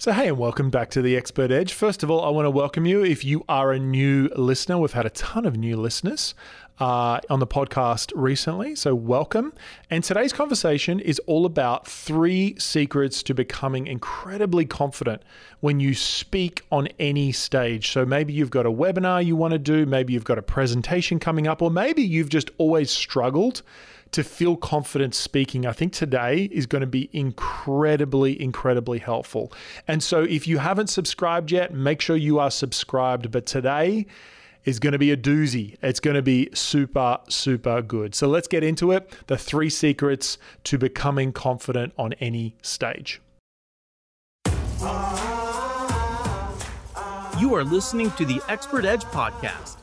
So, hey, and welcome back to the Expert Edge. First of all, I want to welcome you. If you are a new listener, we've had a ton of new listeners uh, on the podcast recently. So, welcome. And today's conversation is all about three secrets to becoming incredibly confident when you speak on any stage. So, maybe you've got a webinar you want to do, maybe you've got a presentation coming up, or maybe you've just always struggled to feel confident speaking, I think today is going to be incredibly, incredibly helpful. And so if you haven't subscribed yet, make sure you are subscribed. But today, is going to be a doozy. It's going to be super, super good. So let's get into it. The three secrets to becoming confident on any stage. You are listening to the Expert Edge podcast.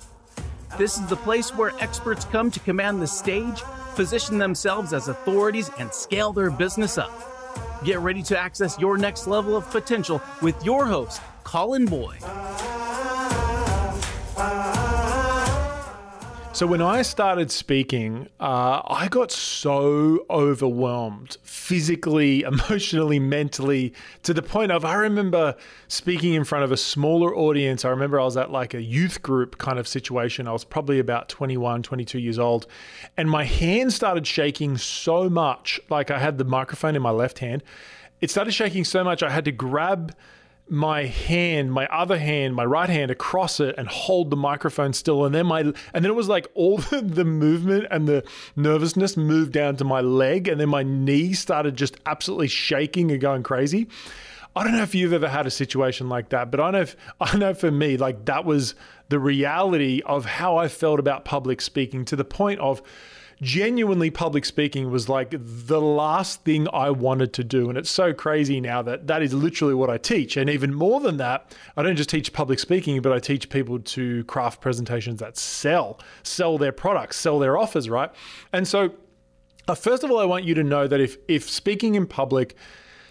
This is the place where experts come to command the stage position themselves as authorities, and scale their business up. Get ready to access your next level of potential with your host, Colin Boyd. So when I started speaking, uh, I got so overwhelmed physically, emotionally, mentally, to the point of I remember speaking in front of a smaller audience. I remember I was at like a youth group kind of situation. I was probably about 21, 22 years old, and my hand started shaking so much. Like I had the microphone in my left hand. It started shaking so much I had to grab my hand, my other hand, my right hand across it and hold the microphone still. And then my and then it was like all the, the movement and the nervousness moved down to my leg, and then my knee started just absolutely shaking and going crazy. I don't know if you've ever had a situation like that, but I know if, I know for me, like that was the reality of how I felt about public speaking to the point of genuinely public speaking was like the last thing I wanted to do. And it's so crazy now that that is literally what I teach. And even more than that, I don't just teach public speaking, but I teach people to craft presentations that sell, sell their products, sell their offers, right? And so, uh, first of all, I want you to know that if if speaking in public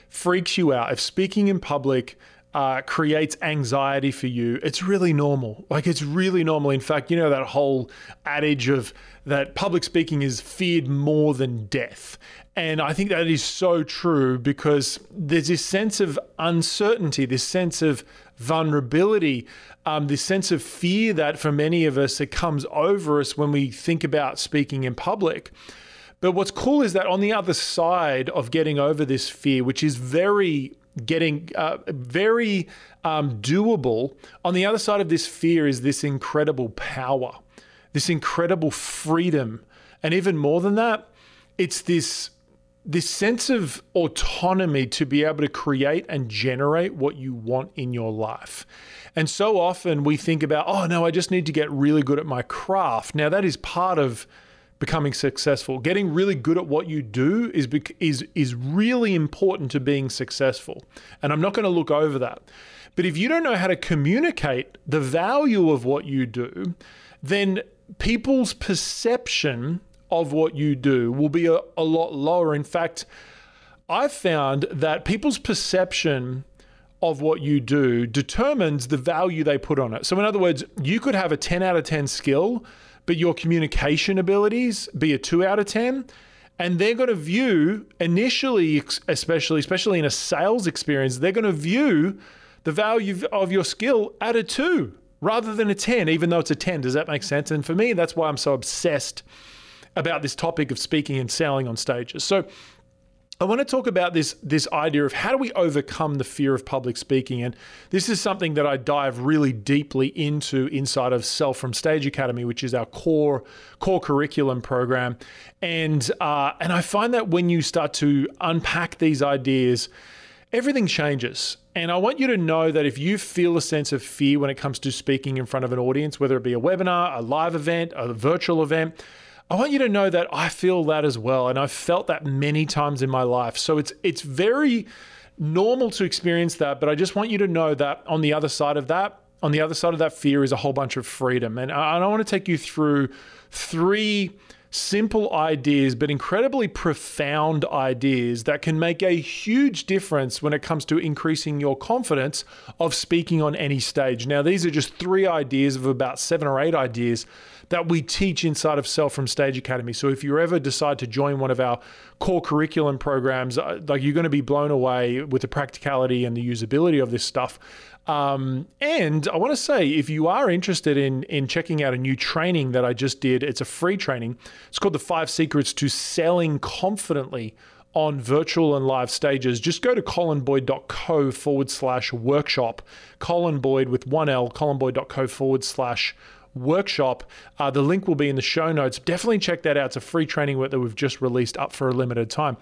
freaks you out, if speaking in public uh, creates anxiety for you, it's really normal. Like it's really normal. In fact, you know that whole adage of that public speaking is feared more than death. And I think that is so true because there's this sense of uncertainty, this sense of vulnerability, um, this sense of fear that for many of us it comes over us when we think about speaking in public. But what's cool is that on the other side of getting over this fear, which is very getting uh, very um, doable. On the other side of this fear is this incredible power, this incredible freedom, and even more than that, it's this this sense of autonomy to be able to create and generate what you want in your life. And so often we think about, oh no, I just need to get really good at my craft. Now that is part of becoming successful. Getting really good at what you do is is is really important to being successful. And I'm not going to look over that. But if you don't know how to communicate the value of what you do, then people's perception of what you do will be a, a lot lower. In fact, I've found that people's perception of what you do determines the value they put on it. So, in other words, you could have a 10 out of 10 skill, but your communication abilities be a two out of 10. And they're going to view initially, especially, especially in a sales experience, they're going to view the value of your skill at a two rather than a 10, even though it's a 10. Does that make sense? And for me, that's why I'm so obsessed about this topic of speaking and selling on stages. So I want to talk about this this idea of how do we overcome the fear of public speaking, and this is something that I dive really deeply into inside of Sell from Stage Academy, which is our core core curriculum program, and uh, and I find that when you start to unpack these ideas, everything changes. And I want you to know that if you feel a sense of fear when it comes to speaking in front of an audience, whether it be a webinar, a live event, a virtual event I want you to know that I feel that as well, and I've felt that many times in my life. So it's it's very normal to experience that, but I just want you to know that on the other side of that, on the other side of that fear is a whole bunch of freedom. And I, I want to take you through three simple ideas, but incredibly profound ideas that can make a huge difference when it comes to increasing your confidence of speaking on any stage. Now, these are just three ideas of about seven or eight ideas that we teach inside of Sell from Stage Academy. So if you ever decide to join one of our core curriculum programs, uh, like you're going to be blown away with the practicality and the usability of this stuff. Um, and I want to say, if you are interested in in checking out a new training that I just did, it's a free training. It's called the Five Secrets to Selling Confidently on virtual and live stages. Just go to colinboyd.co forward slash workshop. Colin Boyd with one L, colinboyd.co forward slash workshop. Uh, the link will be in the show notes. Definitely check that out. It's a free training that we've just released up for a limited time.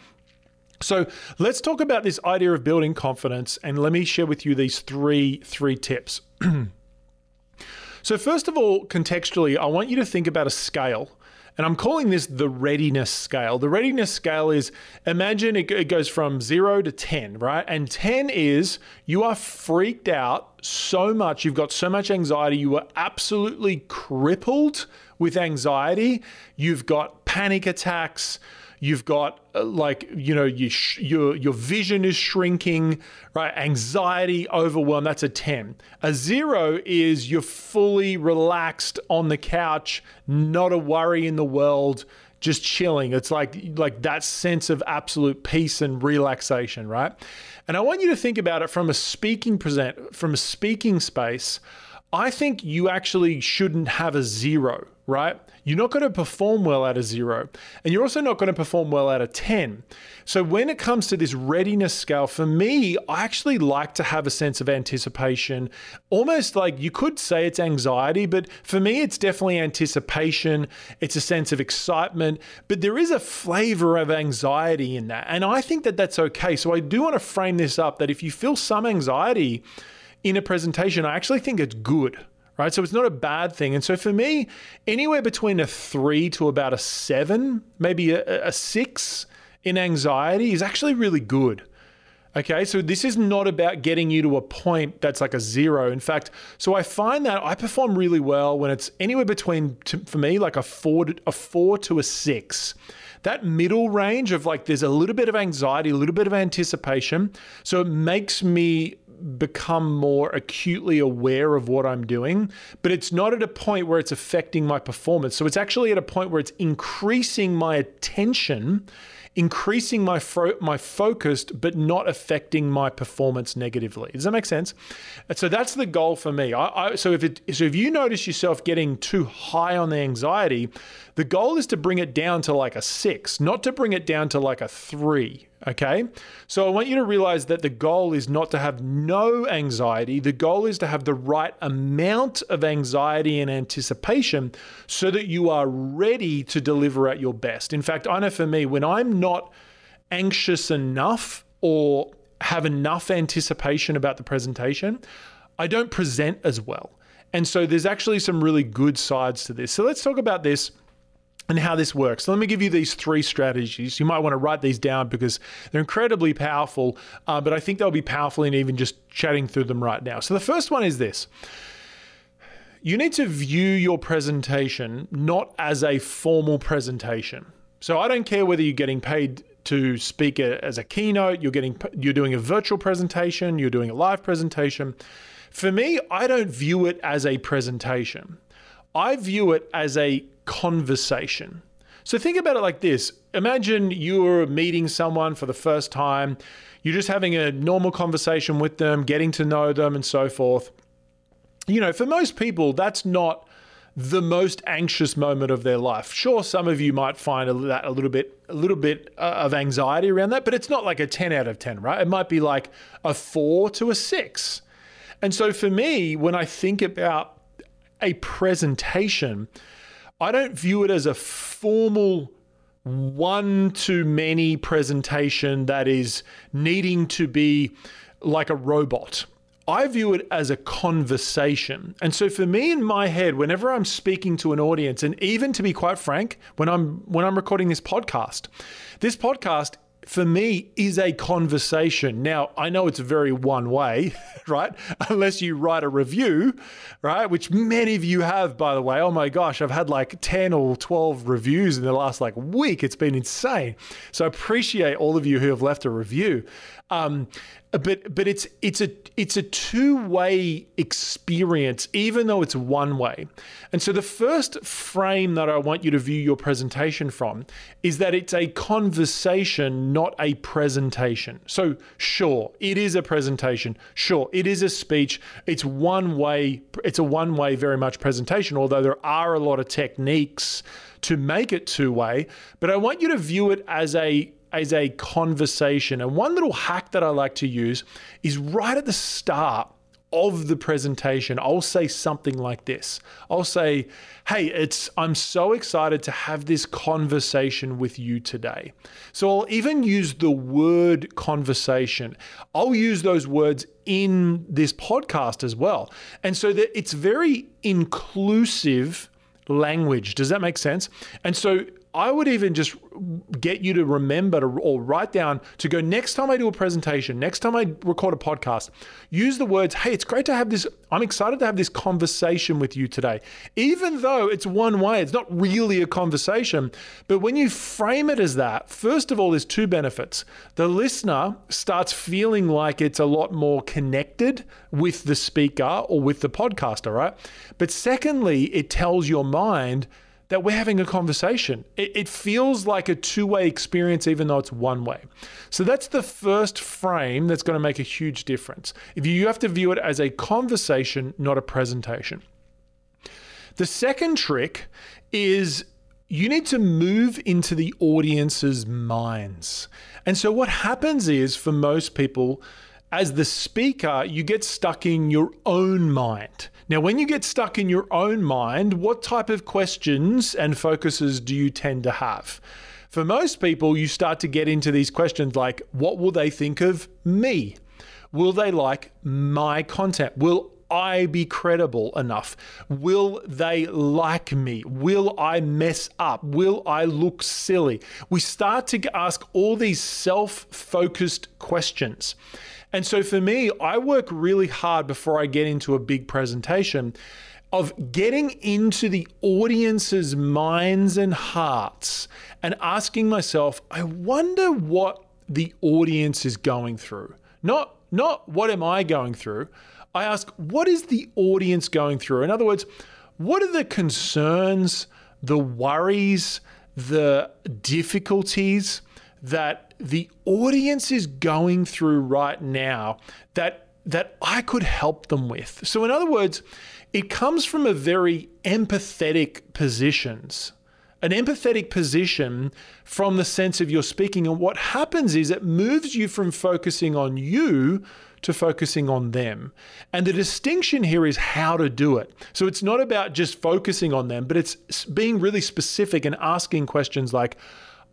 So let's talk about this idea of building confidence, and let me share with you these three three tips. so first of all, contextually, I want you to think about a scale. And I'm calling this the readiness scale. The readiness scale is imagine it, it goes from zero to 10, right? And 10 is you are freaked out so much, you've got so much anxiety, you are absolutely crippled with anxiety, you've got panic attacks You've got uh, like you know you sh- your your vision is shrinking, right? Anxiety, overwhelm. That's a ten. A zero is you're fully relaxed on the couch, not a worry in the world, just chilling. It's like like that sense of absolute peace and relaxation, right? And I want you to think about it from a speaking present from a speaking space. I think you actually shouldn't have a zero, right? You're not going to perform well at a zero, and you're also not going to perform well at a 10. So, when it comes to this readiness scale, for me, I actually like to have a sense of anticipation, almost like you could say it's anxiety, but for me, it's definitely anticipation. It's a sense of excitement, but there is a flavor of anxiety in that. And I think that that's okay. So, I do want to frame this up that if you feel some anxiety in a presentation, I actually think it's good right? So it's not a bad thing. And so for me, anywhere between a three to about a seven, maybe a, a six in anxiety is actually really good. Okay, so this is not about getting you to a point that's like a zero. In fact, so I find that I perform really well when it's anywhere between, for me, like a four, to, a four to a six. That middle range of like, there's a little bit of anxiety, a little bit of anticipation. So it makes me become more acutely aware of what I'm doing, but it's not at a point where it's affecting my performance. So it's actually at a point where it's increasing my attention increasing my fo- my focused but not affecting my performance negatively. Does that make sense? And so that's the goal for me. I, I, so if it so if you notice yourself getting too high on the anxiety, the goal is to bring it down to like a six, not to bring it down to like a three. Okay. So I want you to realize that the goal is not to have no anxiety. The goal is to have the right amount of anxiety and anticipation so that you are ready to deliver at your best. In fact, I know for me, when I'm not anxious enough or have enough anticipation about the presentation, I don't present as well. And so there's actually some really good sides to this. So let's talk about this and how this works. So let me give you these three strategies. You might want to write these down because they're incredibly powerful, uh, but I think they'll be powerful in even just chatting through them right now. So the first one is this. You need to view your presentation not as a formal presentation. So I don't care whether you're getting paid to speak as a keynote, you're getting you're doing a virtual presentation, you're doing a live presentation. For me, I don't view it as a presentation. I view it as a conversation. So think about it like this Imagine you're meeting someone for the first time, you're just having a normal conversation with them, getting to know them, and so forth. You know, for most people, that's not the most anxious moment of their life. Sure, some of you might find that a little bit, a little bit uh, of anxiety around that, but it's not like a 10 out of 10, right? It might be like a four to a six. And so for me, when I think about a presentation, I don't view it as a formal one to many presentation that is needing to be like a robot. I view it as a conversation. And so for me in my head, whenever I'm speaking to an audience, and even to be quite frank, when I'm when I'm recording this podcast, this podcast for me is a conversation. Now, I know it's very one way, right? Unless you write a review, right? Which many of you have, by the way. Oh my gosh, I've had like 10 or 12 reviews in the last like week. It's been insane. So I appreciate all of you who have left a review. Um, Uh, but but it's it's a it's a two-way experience even though it's one way. And so the first frame that i want you to view your presentation from is that it's a conversation not a presentation. So sure it is a presentation. Sure it is a speech. It's one way it's a one way very much presentation although there are a lot of techniques to make it two way but i want you to view it as a as a conversation. And one little hack that I like to use is right at the start of the presentation, I'll say something like this. I'll say, "Hey, it's I'm so excited to have this conversation with you today." So I'll even use the word conversation. I'll use those words in this podcast as well. And so that it's very inclusive language. Does that make sense? And so I would even just get you to remember to, or write down to go next time I do a presentation, next time I record a podcast, use the words, hey, it's great to have this. I'm excited to have this conversation with you today. Even though it's one way, it's not really a conversation. But when you frame it as that, first of all, there's two benefits. The listener starts feeling like it's a lot more connected with the speaker or with the podcaster, right? But secondly, it tells your mind, that we're having a conversation. It, it feels like a two way experience, even though it's one way. So that's the first frame that's going to make a huge difference. If you have to view it as a conversation, not a presentation. The second trick is you need to move into the audience's minds. And so, what happens is for most people, as the speaker, you get stuck in your own mind. Now, when you get stuck in your own mind, what type of questions and focuses do you tend to have? For most people, you start to get into these questions like, what will they think of me? Will they like my content? Will I be credible enough? Will they like me? Will I mess up? Will I look silly? We start to ask all these self focused questions. And so for me, I work really hard before I get into a big presentation of getting into the audience's minds and hearts and asking myself, I wonder what the audience is going through. Not not what am I going through? I ask, what is the audience going through? In other words, what are the concerns, the worries, the difficulties that the audience is going through right now that that I could help them with. So in other words, it comes from a very empathetic positions. An empathetic position from the sense of your speaking and what happens is it moves you from focusing on you to focusing on them. And the distinction here is how to do it. So it's not about just focusing on them, but it's being really specific and asking questions like,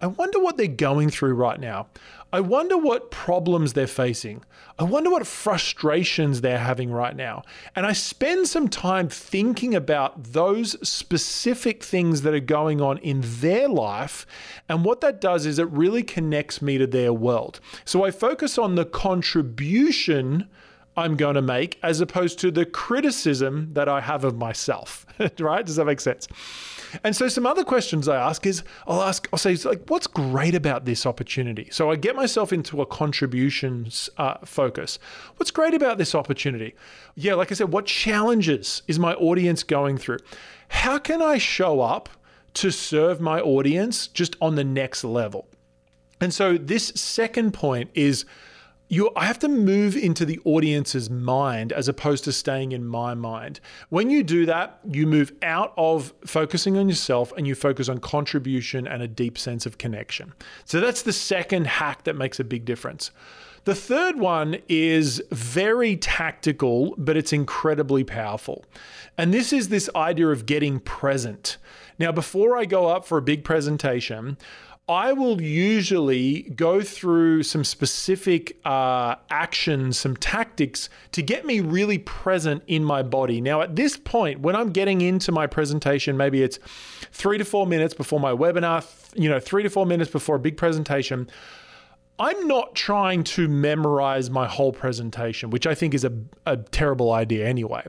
I wonder what they're going through right now. I wonder what problems they're facing. I wonder what frustrations they're having right now. And I spend some time thinking about those specific things that are going on in their life. And what that does is it really connects me to their world. So I focus on the contribution I'm going to make as opposed to the criticism that I have of myself. right? Does that make sense? And so some other questions I ask is I'll ask, I'll say, like, what's great about this opportunity? So I get myself into a contributions uh, focus. What's great about this opportunity? Yeah, like I said, what challenges is my audience going through? How can I show up to serve my audience just on the next level? And so this second point is you I have to move into the audience's mind as opposed to staying in my mind. When you do that, you move out of focusing on yourself and you focus on contribution and a deep sense of connection. So that's the second hack that makes a big difference. The third one is very tactical, but it's incredibly powerful. And this is this idea of getting present. Now, before I go up for a big presentation, I will usually go through some specific uh, actions, some tactics to get me really present in my body. Now, at this point, when I'm getting into my presentation, maybe it's three to four minutes before my webinar, you know, three to four minutes before a big presentation. I'm not trying to memorize my whole presentation, which I think is a, a terrible idea anyway.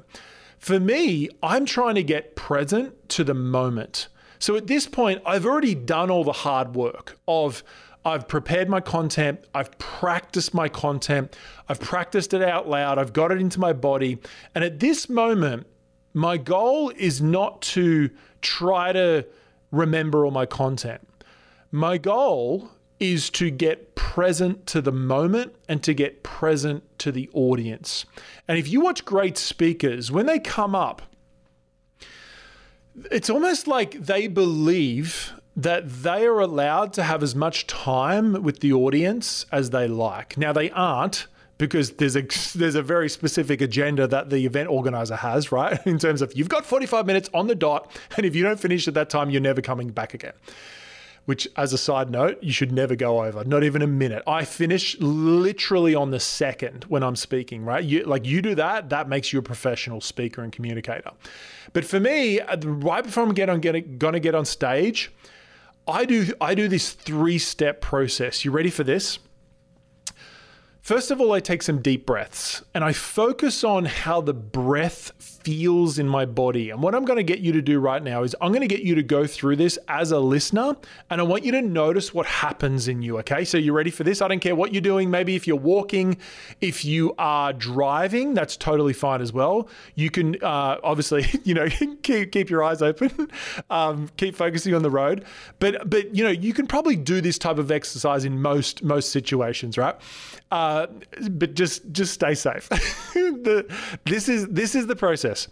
For me, I'm trying to get present to the moment. So at this point, I've already done all the hard work of I've prepared my content, I've practiced my content, I've practiced it out loud, I've got it into my body. And at this moment, my goal is not to try to remember all my content. My goal is to get present to the moment and to get present to the audience. And if you watch great speakers, when they come up, it's almost like they believe that they are allowed to have as much time with the audience as they like. Now they aren't because there's a there's a very specific agenda that the event organizer has, right? In terms of you've got 45 minutes on the dot and if you don't finish at that time you're never coming back again. Which as a side note, you should never go over, not even a minute. I finish literally on the second when I'm speaking, right? You like you do that, that makes you a professional speaker and communicator. But for me, right before I'm get on get, gonna get on stage, I do I do this three step process. You ready for this? First of all, I take some deep breaths and I focus on how the breath feels in my body. And what I'm going to get you to do right now is I'm going to get you to go through this as a listener and I want you to notice what happens in you. Okay. So you ready for this? I don't care what you're doing. Maybe if you're walking, if you are driving, that's totally fine as well. You can uh, obviously, you know, keep, keep your eyes open, um, keep focusing on the road. But, but, you know, you can probably do this type of exercise in most, most situations, right? Uh, but just just stay safe. the, this is this is the process.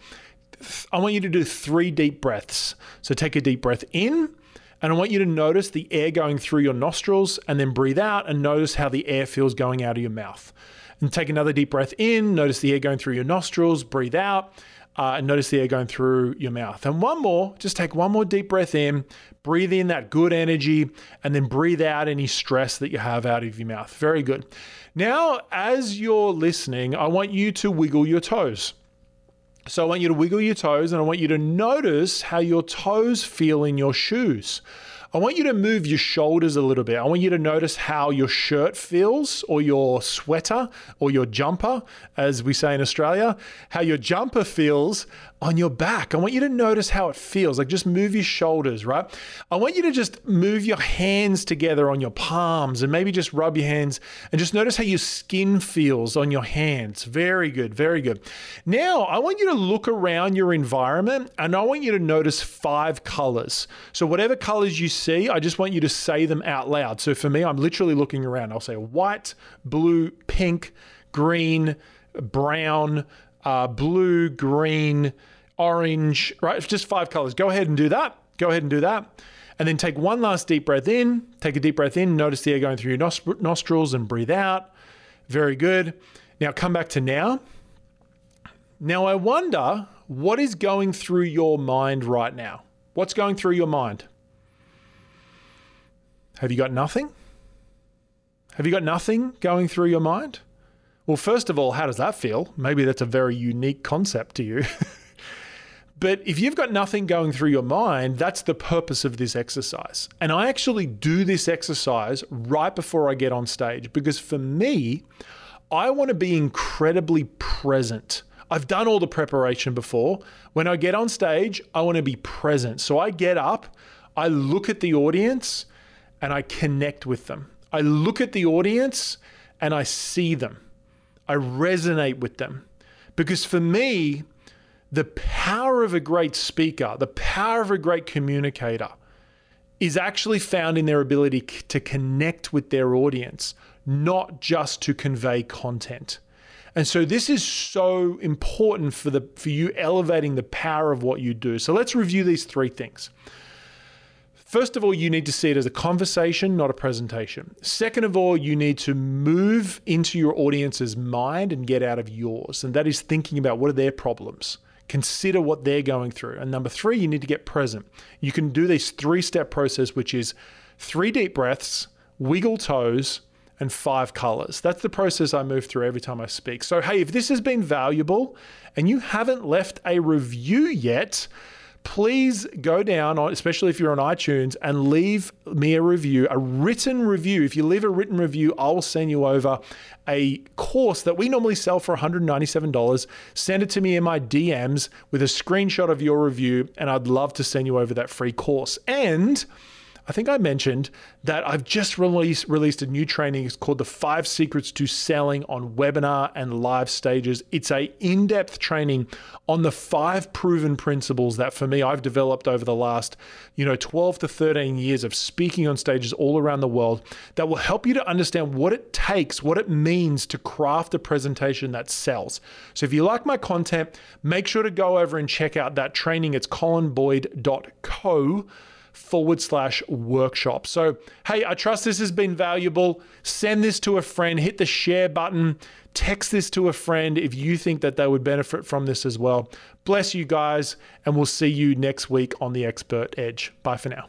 I want you to do three deep breaths. So take a deep breath in, and I want you to notice the air going through your nostrils, and then breathe out and notice how the air feels going out of your mouth. And take another deep breath in. Notice the air going through your nostrils. Breathe out. Uh, and notice the air going through your mouth. And one more, just take one more deep breath in, breathe in that good energy, and then breathe out any stress that you have out of your mouth. Very good. Now, as you're listening, I want you to wiggle your toes. So I want you to wiggle your toes and I want you to notice how your toes feel in your shoes. I want you to move your shoulders a little bit. I want you to notice how your shirt feels, or your sweater, or your jumper, as we say in Australia, how your jumper feels on your back. I want you to notice how it feels. Like just move your shoulders, right? I want you to just move your hands together on your palms and maybe just rub your hands and just notice how your skin feels on your hands. Very good, very good. Now, I want you to look around your environment and I want you to notice five colors. So, whatever colors you see, I just want you to say them out loud. So, for me, I'm literally looking around. I'll say white, blue, pink, green, brown, uh, blue, green, orange, right? Just five colors. Go ahead and do that. Go ahead and do that. And then take one last deep breath in. Take a deep breath in. Notice the air going through your nostrils and breathe out. Very good. Now come back to now. Now I wonder what is going through your mind right now? What's going through your mind? Have you got nothing? Have you got nothing going through your mind? Well, first of all, how does that feel? Maybe that's a very unique concept to you. But if you've got nothing going through your mind, that's the purpose of this exercise. And I actually do this exercise right before I get on stage because for me, I want to be incredibly present. I've done all the preparation before. When I get on stage, I want to be present. So I get up, I look at the audience, and I connect with them. I look at the audience and I see them. I resonate with them. Because for me, the power of a great speaker, the power of a great communicator is actually found in their ability to connect with their audience, not just to convey content. And so this is so important for the for you elevating the power of what you do. So let's review these three things. First of all, you need to see it as a conversation, not a presentation. Second of all, you need to move into your audience's mind and get out of yours. And that is thinking about what are their problems. Consider what they're going through. And number three, you need to get present. You can do this three step process, which is three deep breaths, wiggle toes, and five colors. That's the process I move through every time I speak. So, hey, if this has been valuable and you haven't left a review yet, please go down, especially if you're on iTunes, and leave me a review, a written review. If you leave a written review, I will send you over a course that we normally sell for $197. Send it to me in my DMs with a screenshot of your review, and I'd love to send you over that free course. And I think I mentioned that I've just released released a new training. It's called the Five Secrets to Selling on webinar and live stages. It's a in-depth training on the five proven principles that for me I've developed over the last, you know, 12 to 13 years of speaking on stages all around the world that will help you to understand what it takes, what it means to craft a presentation that sells. So if you like my content, make sure to go over and check out that training. It's colinboyd.co forward slash workshop. So, hey, I trust this has been valuable. Send this to a friend, hit the share button, text this to a friend if you think that they would benefit from this as well. Bless you guys, and we'll see you next week on the Expert Edge. Bye for now.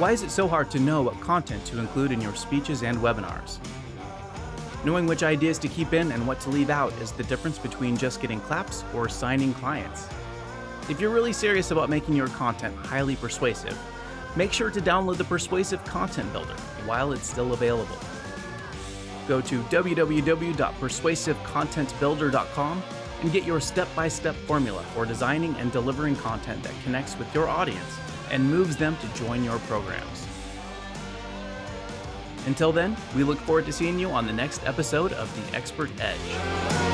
Why is it so hard to know what content to include in your speeches and webinars? Knowing which ideas to keep in and what to leave out is the difference between just getting claps or signing clients. If you're really serious about making your content highly persuasive, make sure to download the Persuasive Content Builder while it's still available. Go to www.persuasivecontentbuilder.com and get your step by step formula for designing and delivering content that connects with your audience and moves them to join your programs. Until then, we look forward to seeing you on the next episode of The Expert Edge.